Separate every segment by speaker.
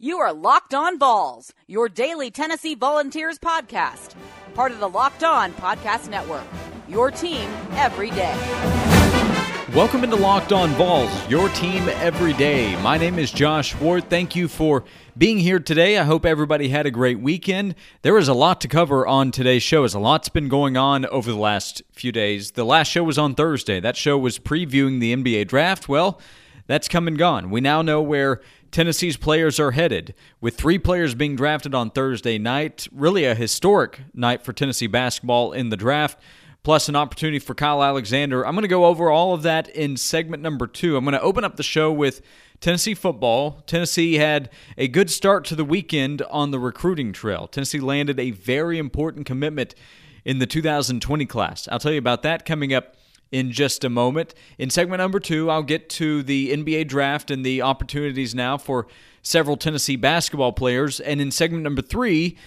Speaker 1: You are Locked On Vols, your daily Tennessee Volunteers podcast, part of the Locked On Podcast Network. Your team every day.
Speaker 2: Welcome into Locked On Vols, your team every day. My name is Josh Ward. Thank you for being here today. I hope everybody had a great weekend. There is a lot to cover on today's show, as a lot's been going on over the last few days. The last show was on Thursday. That show was previewing the NBA draft. Well, that's come and gone. We now know where Tennessee's players are headed, with three players being drafted on Thursday night. Really a historic night for Tennessee basketball in the draft, plus an opportunity for Kyle Alexander. I'm going to go over all of that in segment number two. I'm going to open up the show with Tennessee football. Tennessee had a good start to the weekend on the recruiting trail. Tennessee landed a very important commitment in the 2020 class. I'll tell you about that coming up in just a moment. In segment number two, I'll get to the NBA draft and the opportunities now for several Tennessee basketball players. And in segment number three,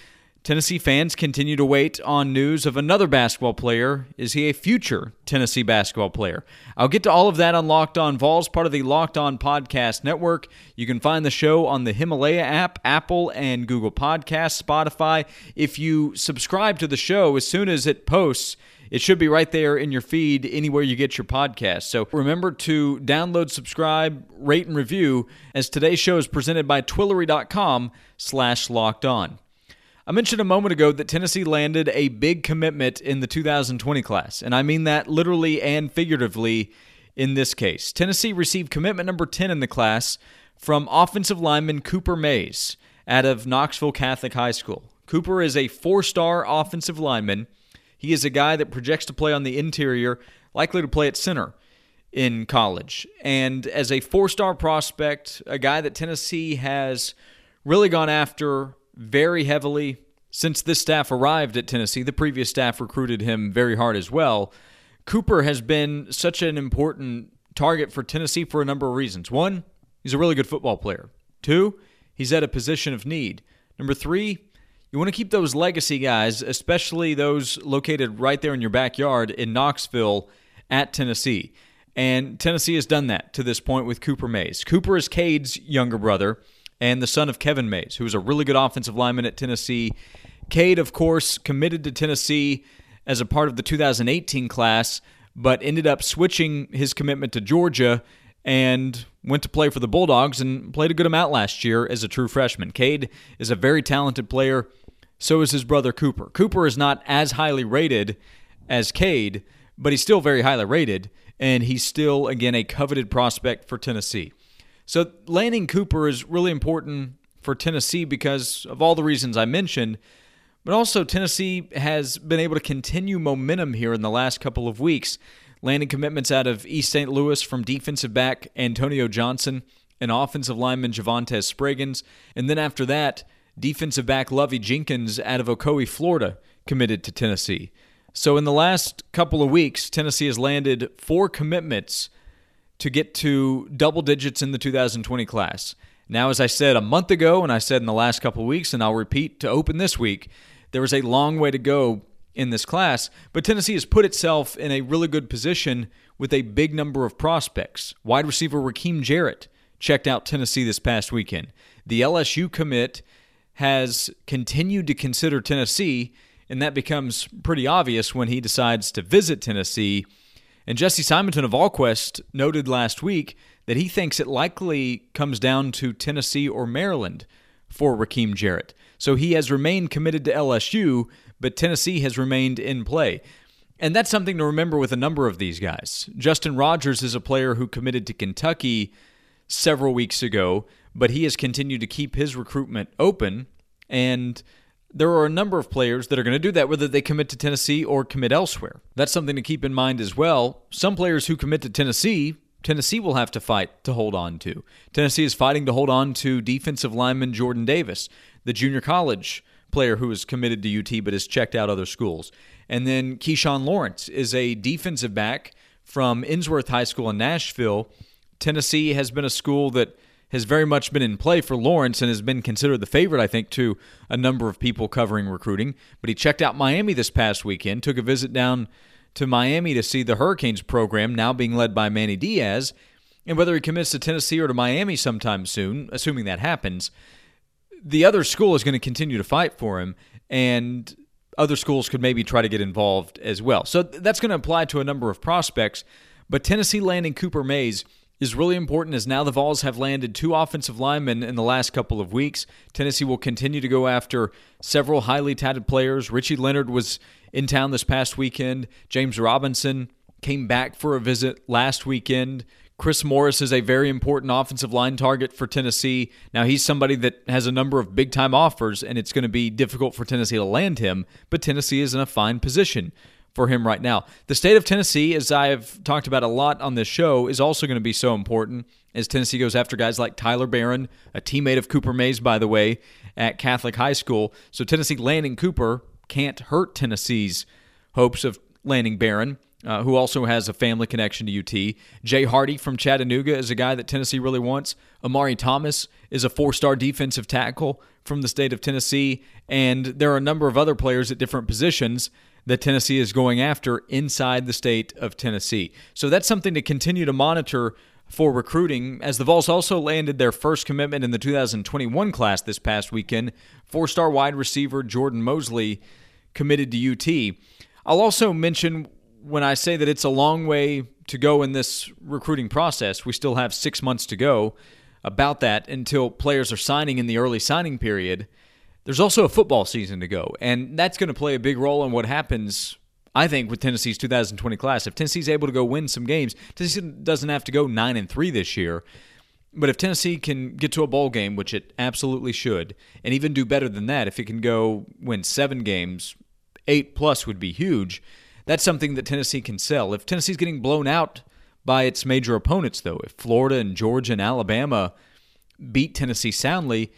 Speaker 2: Tennessee fans continue to wait on news of another basketball player. Is he a future Tennessee basketball player? I'll get to all of that on Locked On Vols, part of the Locked On Podcast Network. You can find the show on the Himalaya app, Apple and Google Podcasts, Spotify. If you subscribe to the show, as soon as it posts, it should be right there in your feed anywhere you get your podcast. So remember to download, subscribe, rate, and review as today's show is presented by Twillory.com slash locked on. I mentioned a moment ago that Tennessee landed a big commitment in the 2020 class, and I mean that literally and figuratively in this case. Tennessee received commitment number 10 in the class from offensive lineman Cooper Mays out of Knoxville Catholic High School. Cooper is a four star offensive lineman he is a guy that projects to play on the interior, likely to play at center in college. And as a four star prospect, a guy that Tennessee has really gone after very heavily since this staff arrived at Tennessee. The previous staff recruited him very hard as well. Cooper has been such an important target for Tennessee for a number of reasons. One, he's a really good football player. Two, he's at a position of need. Number three, you want to keep those legacy guys, especially those located right there in your backyard in Knoxville at Tennessee. And Tennessee has done that to this point with Cooper Mays. Cooper is Cade's younger brother and the son of Kevin Mays, who was a really good offensive lineman at Tennessee. Cade, of course, committed to Tennessee as a part of the 2018 class, but ended up switching his commitment to Georgia and went to play for the Bulldogs and played a good amount last year as a true freshman. Cade is a very talented player. So is his brother Cooper. Cooper is not as highly rated as Cade, but he's still very highly rated, and he's still, again, a coveted prospect for Tennessee. So landing Cooper is really important for Tennessee because of all the reasons I mentioned, but also Tennessee has been able to continue momentum here in the last couple of weeks, landing commitments out of East St. Louis from defensive back Antonio Johnson and offensive lineman Javontez Spraggins, and then after that, defensive back Lovey Jenkins out of Ocoee, Florida, committed to Tennessee. So in the last couple of weeks, Tennessee has landed four commitments to get to double digits in the 2020 class. Now, as I said a month ago, and I said in the last couple weeks, and I'll repeat to open this week, there is a long way to go in this class, but Tennessee has put itself in a really good position with a big number of prospects. Wide receiver Rakim Jarrett checked out Tennessee this past weekend. The LSU commit has continued to consider Tennessee, and that becomes pretty obvious when he decides to visit Tennessee. And Jesse Simonton of VolQuest noted last week that he thinks it likely comes down to Tennessee or Maryland for Rakim Jarrett. So he has remained committed to LSU, but Tennessee has remained in play. And that's something to remember with a number of these guys. Justin Rogers is a player who committed to Kentucky several weeks ago, but he has continued to keep his recruitment open. And there are a number of players that are going to do that, whether they commit to Tennessee or commit elsewhere. That's something to keep in mind as well. Some players who commit to Tennessee, Tennessee will have to fight to hold on to. Tennessee is fighting to hold on to defensive lineman Jordan Davis, the junior college player who is committed to UT but has checked out other schools. And then Keyshawn Lawrence is a defensive back from Ensworth High School in Nashville. Tennessee has been a school that has very much been in play for Lawrence and has been considered the favorite, I think, to a number of people covering recruiting. But he checked out Miami this past weekend, took a visit down to Miami to see the Hurricanes program, now being led by Manny Diaz. And whether he commits to Tennessee or to Miami sometime soon, assuming that happens, the other school is going to continue to fight for him, and other schools could maybe try to get involved as well. So that's going to apply to a number of prospects. But Tennessee landing Cooper Mays is really important as now the Vols have landed two offensive linemen in the last couple of weeks. Tennessee will continue to go after several highly touted players. Richie Leonard was in town this past weekend. James Robinson came back for a visit last weekend. Chris Morris is a very important offensive line target for Tennessee. Now, he's somebody that has a number of big time offers, and it's going to be difficult for Tennessee to land him, but Tennessee is in a fine position for him right now. The state of Tennessee, as I've talked about a lot on this show, is also going to be so important as Tennessee goes after guys like Tyler Baron, a teammate of Cooper Mays, by the way, at Catholic High School. So Tennessee landing Cooper can't hurt Tennessee's hopes of landing Barron uh, who also has a family connection to UT. Jay Hardy from Chattanooga is a guy that Tennessee really wants. Omari Thomas is a four star defensive tackle from the state of Tennessee. And there are a number of other players at different positions that Tennessee is going after inside the state of Tennessee. So that's something to continue to monitor for recruiting, as the Vols also landed their first commitment in the 2021 class this past weekend. Four star wide receiver Jordan Mosley committed to UT. I'll also mention when I say that it's a long way to go in this recruiting process, we still have six months to go about that until players are signing in the early signing period. There's also a football season to go, and that's going to play a big role in what happens. I think with Tennessee's 2020 class, if Tennessee's able to go win some games, Tennessee doesn't have to go nine and three this year. But if Tennessee can get to a bowl game, which it absolutely should, and even do better than that, if it can go win seven games, eight plus would be huge that's something that Tennessee can sell. If Tennessee's getting blown out by its major opponents, though, if Florida and Georgia and Alabama beat Tennessee soundly,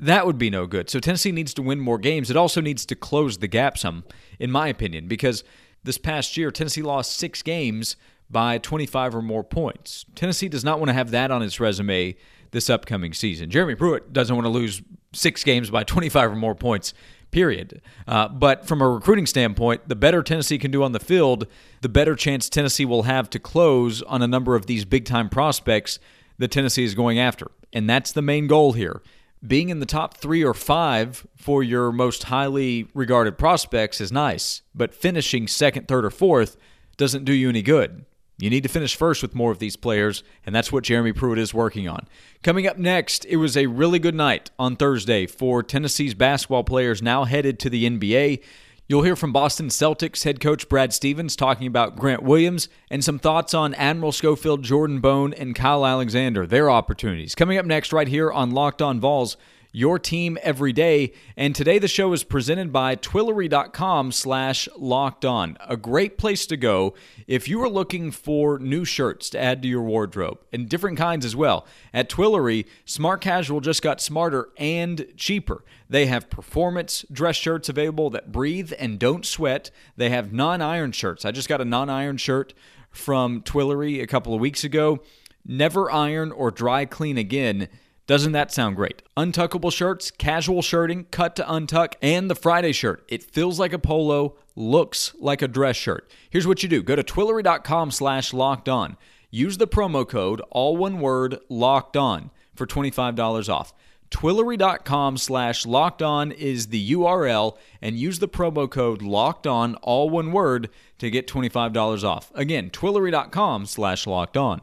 Speaker 2: that would be no good. So Tennessee needs to win more games. It also needs to close the gap some, in my opinion, because this past year, Tennessee lost six games by 25 or more points. Tennessee does not want to have that on its resume this upcoming season. Jeremy Pruitt doesn't want to lose six games by 25 or more points period. Uh, but from a recruiting standpoint, the better Tennessee can do on the field, the better chance Tennessee will have to close on a number of these big time prospects that Tennessee is going after. And that's the main goal here. Being in the top three or five for your most highly regarded prospects is nice, but finishing second, third, or fourth doesn't do you any good. You need to finish first with more of these players, and that's what Jeremy Pruitt is working on. Coming up next, it was a really good night on Thursday for Tennessee's basketball players now headed to the NBA. You'll hear from Boston Celtics head coach Brad Stevens talking about Grant Williams and some thoughts on Admiral Schofield, Jordan Bone, and Kyle Alexander, their opportunities. Coming up next, right here on Locked On Vols your team every day. And today the show is presented by Twillory.com slash locked on. A great place to go if you are looking for new shirts to add to your wardrobe and different kinds as well. At Twillory, smart casual just got smarter and cheaper. They have performance dress shirts available that breathe and don't sweat. They have non-iron shirts. I just got a non-iron shirt from Twillory a couple of weeks ago. Never iron or dry clean again doesn't that sound great? Untuckable shirts, casual shirting, cut to untuck, and the Friday shirt. It feels like a polo, looks like a dress shirt. Here's what you do. Go to twillory.com slash locked on. Use the promo code, all one word, locked on, for $25 off. Twillory.com slash locked on is the URL and use the promo code locked on, all one word, to get $25 off. Again, twillory.com slash locked on.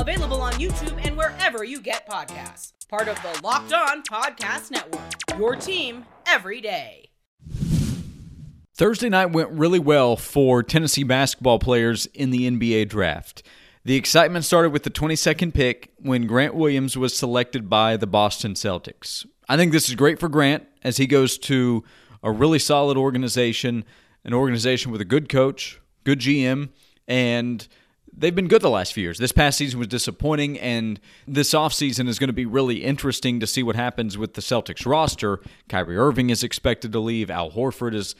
Speaker 1: Available on YouTube and wherever you get podcasts. Part of the Locked On Podcast Network. Your team every day.
Speaker 2: Thursday night went really well for Tennessee basketball players in the NBA draft. The excitement started with the 22nd pick when Grant Williams was selected by the Boston Celtics. I think this is great for Grant as he goes to a really solid organization, an organization with a good coach, good GM, and they've been good the last few years. This past season was disappointing, and this offseason is going to be really interesting to see what happens with the Celtics roster. Kyrie Irving is expected to leave, Al Horford is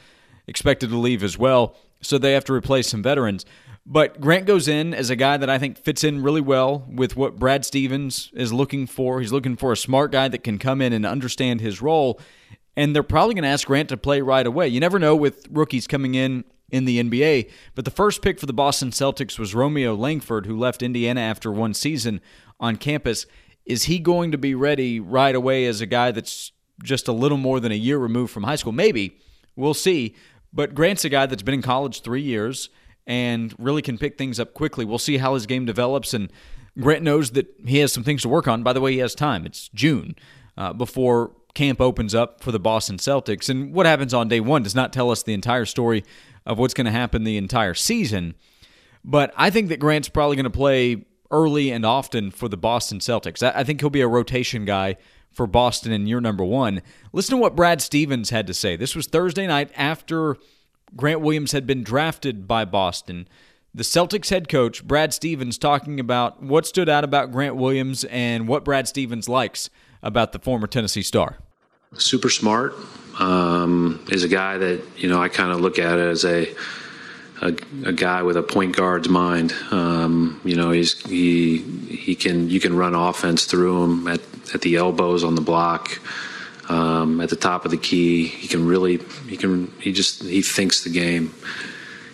Speaker 2: expected to leave as well, so they have to replace some veterans. But Grant goes in as a guy that I think fits in really well with what Brad Stevens is looking for. He's looking for a smart guy that can come in and understand his role. And they're probably going to ask Grant to play right away. You never know with rookies coming in in the NBA. But the first pick for the Boston Celtics was Romeo Langford, who left Indiana after one season on campus. Is he going to be ready right away as a guy that's just a little more than a year removed from high school? Maybe. We'll see. But Grant's a guy that's been in college three years and really can pick things up quickly. We'll see how his game develops. And Grant knows that he has some things to work on. By the way, he has time. It's June uh, before camp opens up for the Boston Celtics. And what happens on day one does not tell us the entire story of what's going to happen the entire season. But I think that Grant's probably going to play early and often for the Boston Celtics. I think he'll be a rotation guy for Boston in year number one. Listen to what Brad Stevens had to say. This was Thursday night after Grant Williams had been drafted by Boston. The Celtics head coach, Brad Stevens, talking about what stood out about Grant Williams and what Brad Stevens likes about the former Tennessee star.
Speaker 3: Super smart, um, is a guy that you know I kind of look at it as a, a, a guy with a point guard's mind. Um, you know, he's he he can you can run offense through him at at the elbows on the block. Um, at the top of the key, he can really he can he just he thinks the game.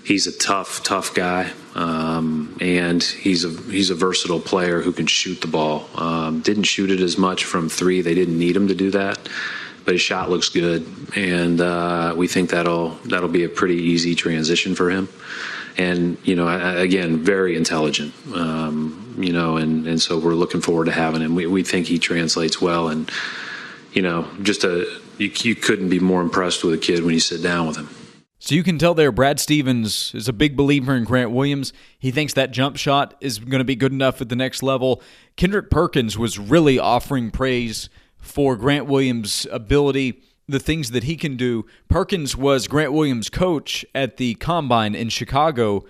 Speaker 3: He's a tough, tough guy, um, and he's a he's a versatile player who can shoot the ball. Um, didn't shoot it as much from three; they didn't need him to do that but his shot looks good, and uh, we think that'll that'll be a pretty easy transition for him. And you know, again, very intelligent. Um, you know, and and so we're looking forward to having him. We we think he translates well, and you know, just a you, you couldn't be more impressed with a kid when you sit down with him.
Speaker 2: So you can tell there, Brad Stevens is a big believer in Grant Williams. He thinks that jump shot is going to be good enough at the next level. Kendrick Perkins was really offering praise for Grant Williams' ability, the things that he can do. Perkins was Grant Williams' coach at the Combine in Chicago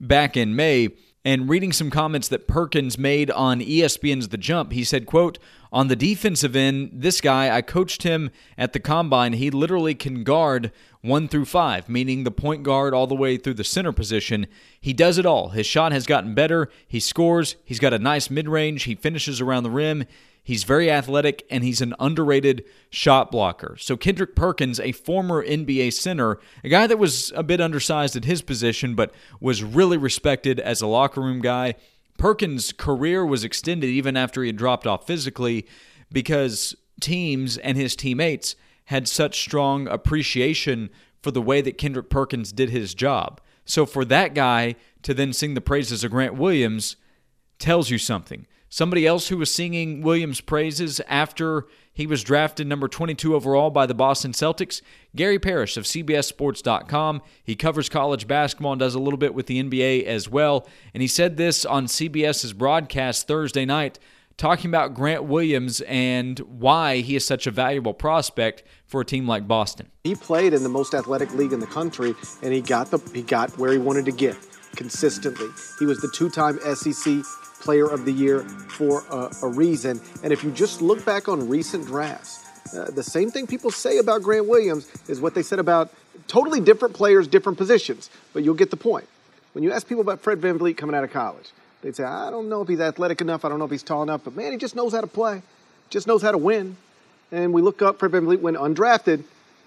Speaker 2: back in May. And reading some comments that Perkins made on ESPN's The Jump, he said, quote, on the defensive end, this guy, I coached him at the combine. He literally can guard one through five, meaning the point guard all the way through the center position. He does it all. His shot has gotten better. He scores. He's got a nice mid range. He finishes around the rim. He's very athletic and he's an underrated shot blocker. So, Kendrick Perkins, a former NBA center, a guy that was a bit undersized at his position, but was really respected as a locker room guy. Perkins' career was extended even after he had dropped off physically because teams and his teammates had such strong appreciation for the way that Kendrick Perkins did his job. So, for that guy to then sing the praises of Grant Williams tells you something. Somebody else who was singing Williams' praises after he was drafted number 22 overall by the Boston Celtics, Gary Parrish of CBSSports.com. He covers college basketball and does a little bit with the NBA as well. And he said this on CBS's broadcast Thursday night, talking about Grant Williams and why he is such a valuable prospect for a team like Boston.
Speaker 4: He played in the most athletic league in the country, and he got the he got where he wanted to get consistently. He was the two-time SEC Player of the Year for a, a reason. And if you just look back on recent drafts, uh, the same thing people say about Grant Williams is what they said about totally different players, different positions. But you'll get the point. When you ask people about Fred VanVleet coming out of college, they'd say, I don't know if he's athletic enough. I don't know if he's tall enough. But man, he just knows how to play, just knows how to win. And we look up Fred VanVleet when undrafted,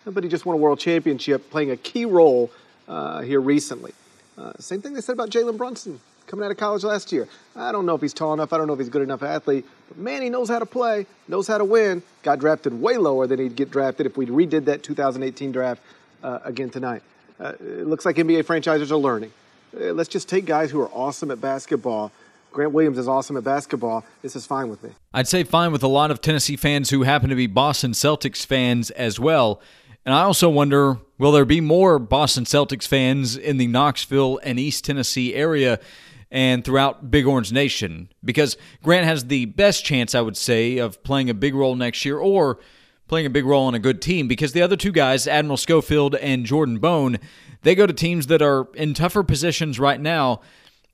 Speaker 4: but he just won a world championship playing a key role uh, here recently. Uh, same thing they said about Jalen Brunson coming out of college last year. I don't know if he's tall enough. I don't know if he's good enough athlete. But man, he knows how to play, knows how to win. Got drafted way lower than he'd get drafted if we redid that 2018 draft uh, again tonight. Uh, it looks like NBA franchises are learning. Uh, let's just take guys who are awesome at basketball. Grant Williams is awesome at basketball. This is fine with me.
Speaker 2: I'd say fine with a lot of Tennessee fans who happen to be Boston Celtics fans as well. And I also wonder will there be more Boston Celtics fans in the Knoxville and East Tennessee area and throughout Big Orange Nation because Grant has the best chance, I would say, of playing a big role next year or playing a big role on a good team because the other two guys, Admiral Schofield and Jordan Bone, they go to teams that are in tougher positions right now.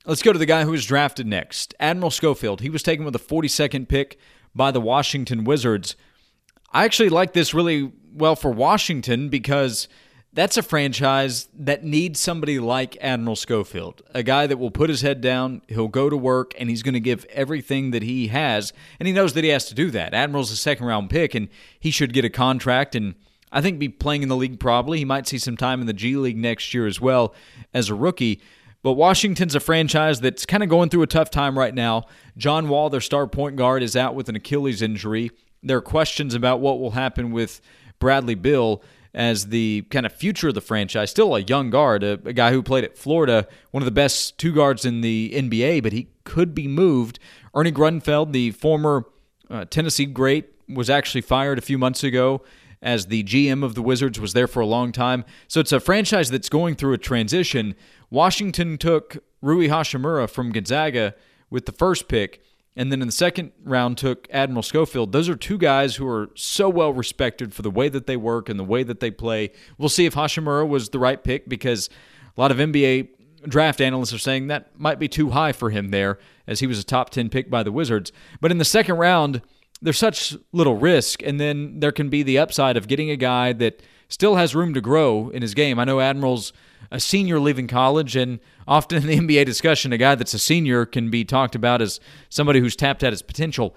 Speaker 2: Let's go to the guy who was drafted next, Admiral Schofield. He was taken with the 42nd pick by the Washington Wizards. I actually like this really well for Washington because that's a franchise that needs somebody like Admiral Schofield, a guy that will put his head down, he'll go to work, and he's going to give everything that he has, and he knows that he has to do that. Admiral's a second round pick, and he should get a contract and I think be playing in the league probably. He might see some time in the G League next year as well as a rookie. But Washington's a franchise that's kind of going through a tough time right now. John Wall, their star point guard, is out with an Achilles injury. There are questions about what will happen with Bradley Beal as the kind of future of the franchise. Still a young guard, a, a, guy who played at Florida, one of the best two guards in the NBA, but he could be moved. Ernie Grunfeld, the former uh, Tennessee great, was actually fired a few months ago as the GM of the Wizards, was there for a long time. So it's a franchise that's going through a transition. Washington took Rui Hachimura from Gonzaga with the first pick and then in the second round took Admiral Schofield. Those are two guys who are so well respected for the way that they work and the way that they play. We'll see if Hachimura was the right pick because a lot of NBA draft analysts are saying that might be too high for him there as he was a top 10 pick by the Wizards. But in the second round, there's such little risk and then there can be the upside of getting a guy that still has room to grow in his game. I know Admiral's a senior leaving college, and often in the NBA discussion, a guy that's a senior can be talked about as somebody who's tapped at his potential.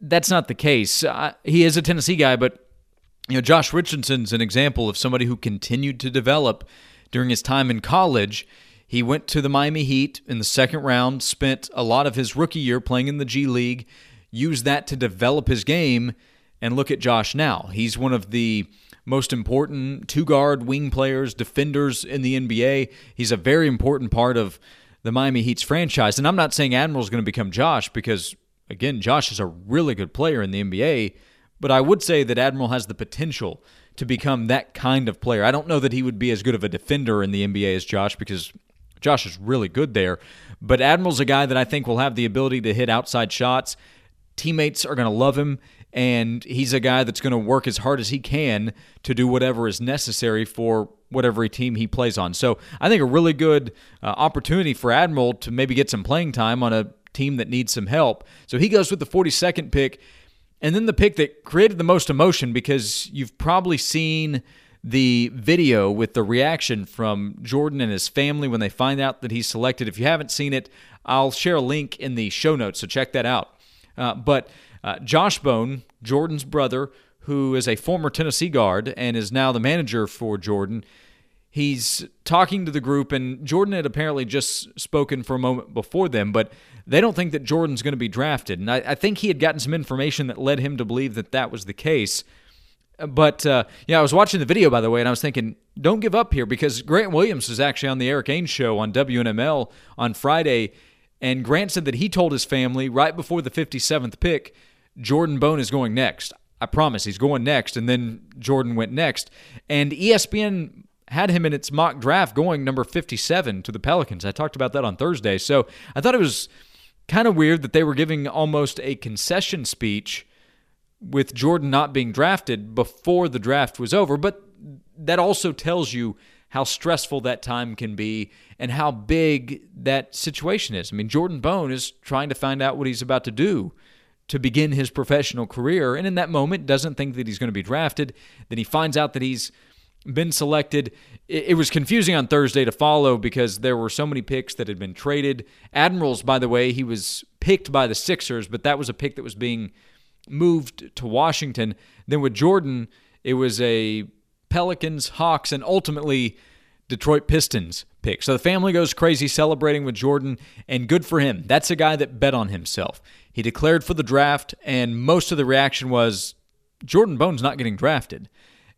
Speaker 2: That's not the case. Uh, he is a Tennessee guy, but you know Josh Richardson's an example of somebody who continued to develop during his time in college. He went to the Miami Heat in the second round, spent a lot of his rookie year playing in the G League, used that to develop his game, and look at Josh now. He's one of the most important two guard wing players, defenders in the NBA. He's a very important part of the Miami Heat's franchise. And I'm not saying Admiral's going to become Josh because, again, Josh is a really good player in the NBA. But I would say that Admiral has the potential to become that kind of player. I don't know that he would be as good of a defender in the NBA as Josh because Josh is really good there. But Admiral's a guy that I think will have the ability to hit outside shots. Teammates are going to love him and he's a guy that's going to work as hard as he can to do whatever is necessary for whatever team he plays on. So I think a really good uh, opportunity for Admiral to maybe get some playing time on a team that needs some help. So he goes with the 42nd pick. And then the pick that created the most emotion because you've probably seen the video with the reaction from Jordan and his family when they find out that he's selected. If you haven't seen it, I'll share a link in the show notes, so check that out. Uh, but uh, Josh Bone, Jordan's brother, who is a former Tennessee guard and is now the manager for Jordan, he's talking to the group, and Jordan had apparently just spoken for a moment before them, but they don't think that Jordan's going to be drafted. And I, I, think he had gotten some information that led him to believe that that was the case. But uh, yeah, I was watching the video by the way, and I was thinking, don't give up here because Grant Williams was actually on the Erik Ainge show on WNML on Friday, and Grant said that he told his family right before the 57th pick Jordan Bone is going next. I promise he's going next. And then Jordan went next. And ESPN had him in its mock draft going number 57 to the Pelicans. I talked about that on Thursday. So I thought it was kind of weird that they were giving almost a concession speech with Jordan not being drafted before the draft was over. But that also tells you how stressful that time can be and how big that situation is. I mean, Jordan Bone is trying to find out what he's about to do to begin his professional career. And in that moment, doesn't think that he's going to be drafted. Then he finds out that he's been selected. It, was confusing on Thursday to follow because there were so many picks that had been traded. Admirals, by the way, he was picked by the Sixers, but that was a pick that was being moved to Washington. Then with Jordan, it was a Pelicans, Hawks, and ultimately Detroit Pistons pick. So the family goes crazy celebrating with Jordan, and good for him. That's a guy that bet on himself. He declared for the draft, and most of the reaction was Jordan Bone's not getting drafted.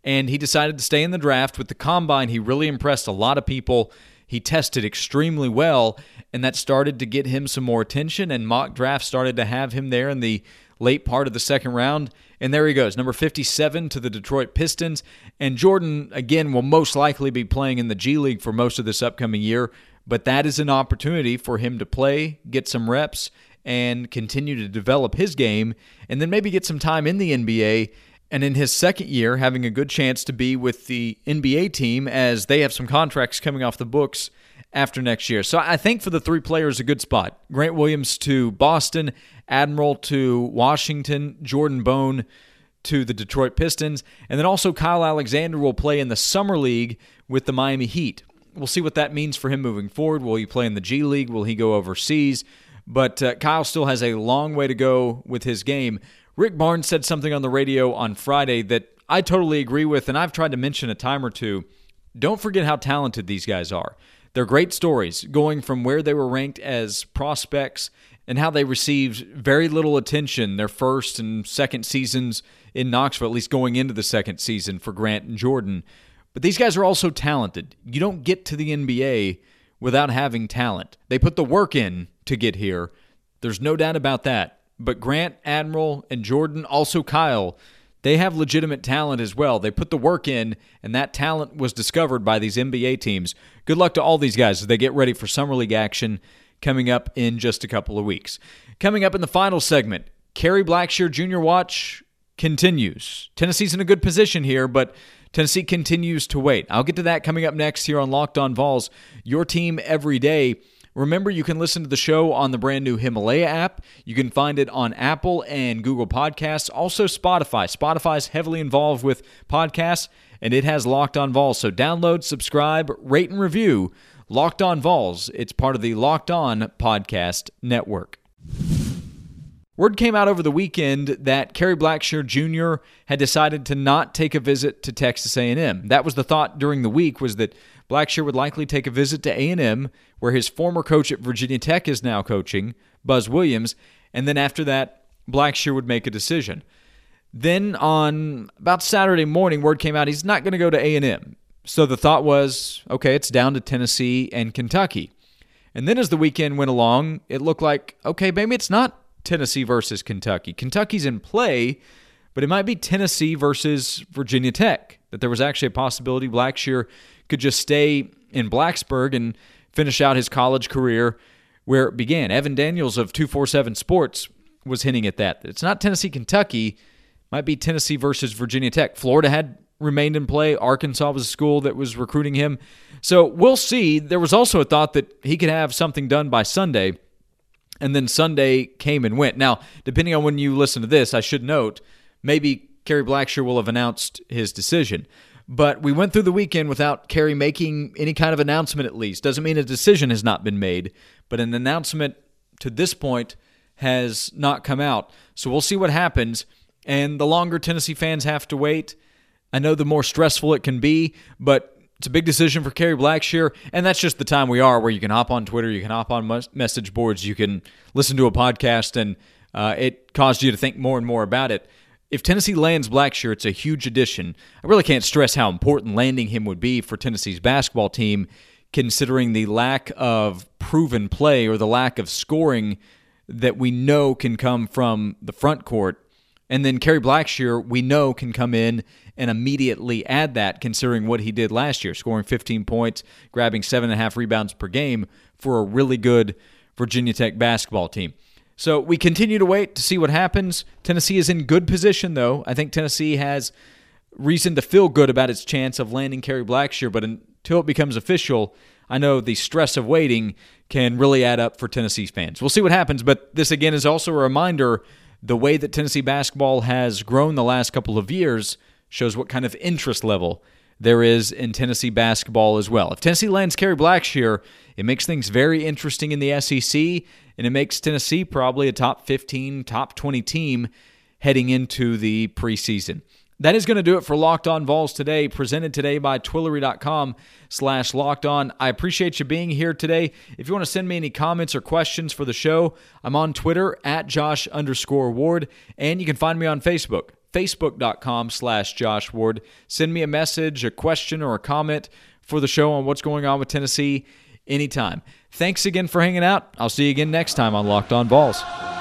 Speaker 2: And he decided to stay in the draft. With the combine, he really impressed a lot of people. He tested extremely well, and that started to get him some more attention. And mock draft started to have him there in the late part of the second round. And there he goes, number 57 to the Detroit Pistons. And Jordan, again, will most likely be playing in the G League for most of this upcoming year. But that is an opportunity for him to play, get some reps, and continue to develop his game, and then maybe get some time in the NBA. And in his second year, having a good chance to be with the NBA team as they have some contracts coming off the books after next year. So I think for the three players, a good spot. Grant Williams to Boston, Admiral to Washington, Jordan Bone to the Detroit Pistons, and then also Kyle Alexander will play in the Summer League with the Miami Heat. We'll see what that means for him moving forward. Will he play in the G League? Will he go overseas? But uh, Kyle still has a long way to go with his game. Rick Barnes said something on the radio on Friday that I totally agree with, and I've tried to mention a time or two. Don't forget how talented these guys are. They're great stories, going from where they were ranked as prospects and how they received very little attention their first and second seasons in Knoxville, at least going into the second season for Grant and Jordan. But these guys are also talented. You don't get to the NBA without having talent. They put the work in to get here. There's no doubt about that. But Grant, Admiral, and Jordan, also Kyle, they have legitimate talent as well. They put the work in, and that talent was discovered by these NBA teams. Good luck to all these guys as they get ready for Summer League action coming up in just a couple of weeks. Coming up in the final segment, Kerry Blackshear Jr. Watch continues. Tennessee's in a good position here, but Tennessee continues to wait. I'll get to that coming up next here on Locked On Vols, your team every day. Remember, you can listen to the show on the brand new Himalaya app. You can find it on Apple and Google Podcasts, also Spotify. Spotify's heavily involved with podcasts, and it has Locked On Vols. So download, subscribe, rate, and review Locked On Vols. It's part of the Locked On Podcast Network. Word came out over the weekend that Kerry Blackshear Jr. had decided to not take a visit to Texas A&M. That was the thought during the week was that Blackshear would likely take a visit to A&M, where his former coach at Virginia Tech is now coaching, Buzz Williams, and then after that, Blackshear would make a decision. Then on about Saturday morning, word came out he's not going to go to A&M. So the thought was, okay, it's down to Tennessee and Kentucky. And then as the weekend went along, it looked like, okay, maybe it's not Tennessee versus Kentucky. Kentucky's in play, but it might be Tennessee versus Virginia Tech. That there was actually a possibility Blackshear could just stay in Blacksburg and finish out his college career where it began. Evan Daniels of 247 Sports was hinting at that. It's not Tennessee, Kentucky, might be Tennessee versus Virginia Tech. Florida had remained in play. Arkansas was a school that was recruiting him. So we'll see. There was also a thought that he could have something done by Sunday and then Sunday came and went. Now, depending on when you listen to this, I should note maybe Kerry Blackshear will have announced his decision. But we went through the weekend without Kerry making any kind of announcement, at least. Doesn't mean a decision has not been made, but an announcement to this point has not come out. So we'll see what happens. And the longer Tennessee fans have to wait, I know the more stressful it can be, but it's a big decision for Kerry Blackshear, and that's just the time we are where you can hop on Twitter, you can hop on message boards, you can listen to a podcast, and uh, it caused you to think more and more about it. If Tennessee lands Blackshear, it's a huge addition. I really can't stress how important landing him would be for Tennessee's basketball team, considering the lack of proven play or the lack of scoring that we know can come from the front court. And then Kerry Blackshear, we know, can come in and immediately add that, considering what he did last year, scoring 15 points, grabbing seven and a half rebounds per game for a really good Virginia Tech basketball team. So we continue to wait to see what happens. Tennessee is in good position, though. I think Tennessee has reason to feel good about its chance of landing Kerry Blackshear, but until it becomes official, I know the stress of waiting can really add up for Tennessee's fans. We'll see what happens, but this again is also a reminder the way that Tennessee basketball has grown the last couple of years shows what kind of interest level there is in Tennessee basketball as well. If Tennessee lands Kerry Blackshear, it makes things very interesting in the SEC, and it makes Tennessee probably a top 15, top 20 team heading into the preseason. That is going to do it for Locked On Vols today, presented today by Twillory.com slash Locked On. I appreciate you being here today. If you want to send me any comments or questions for the show, I'm on Twitter at Josh underscore Ward, and you can find me on Facebook facebook.com slash Josh Ward. Send me a message, a question, or a comment for the show on what's going on with Tennessee anytime. Thanks again for hanging out. I'll see you again next time on Locked On Vols.